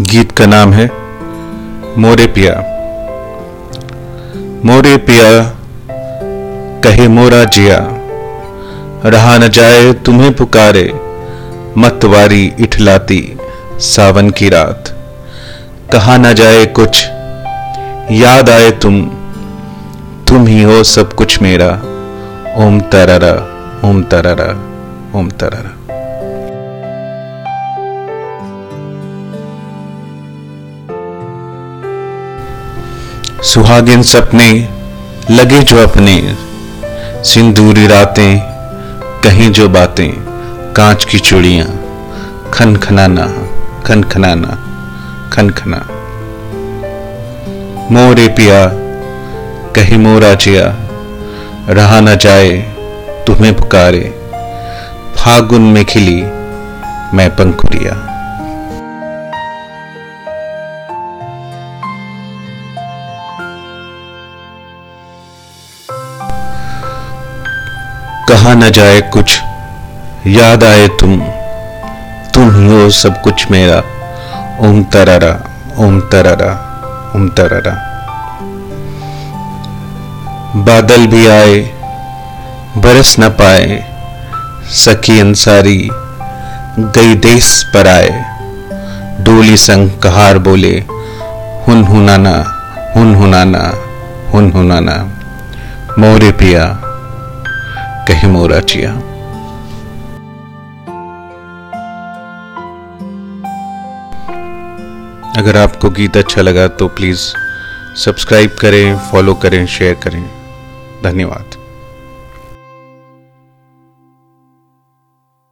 गीत का नाम है मोरे पिया। मोरे पिया, कहे मोरा जिया। रहा न जाए तुम्हें पुकारे मतवारी इठलाती सावन की रात। कहा न जाए कुछ, याद आए तुम तुम ही हो सब कुछ मेरा। ओम तररा ओम तररा ओम तररा। सुहागिन सपने लगे जो अपने। सिंदूरी रातें, कहीं जो बातें। कांच की चूड़ियाँ खन खनाना खन खनाना खन खना मोरे पिया, कहीं मोरा जिया। रहा न जाए, तुम्हें पुकारे। फागुन में खिली मैं पंखुरिया कहा न जाए कुछ, याद आए तुम। तुम ही हो सब कुछ मेरा। ओम तररा ओम तररा ओम तररा। बादल भी आए, बरस न पाए, सखी अंसारी गई देश पर आए। डोली संग कहार बोले, हुन हुनाना हुन हुनाना हुन हुनाना। मोरे पिया कहीं मोरा चिया। अगर आपको गीत अच्छा लगा तो प्लीज़ सब्सक्राइब करें, फॉलो करें, शेयर करें। धन्यवाद।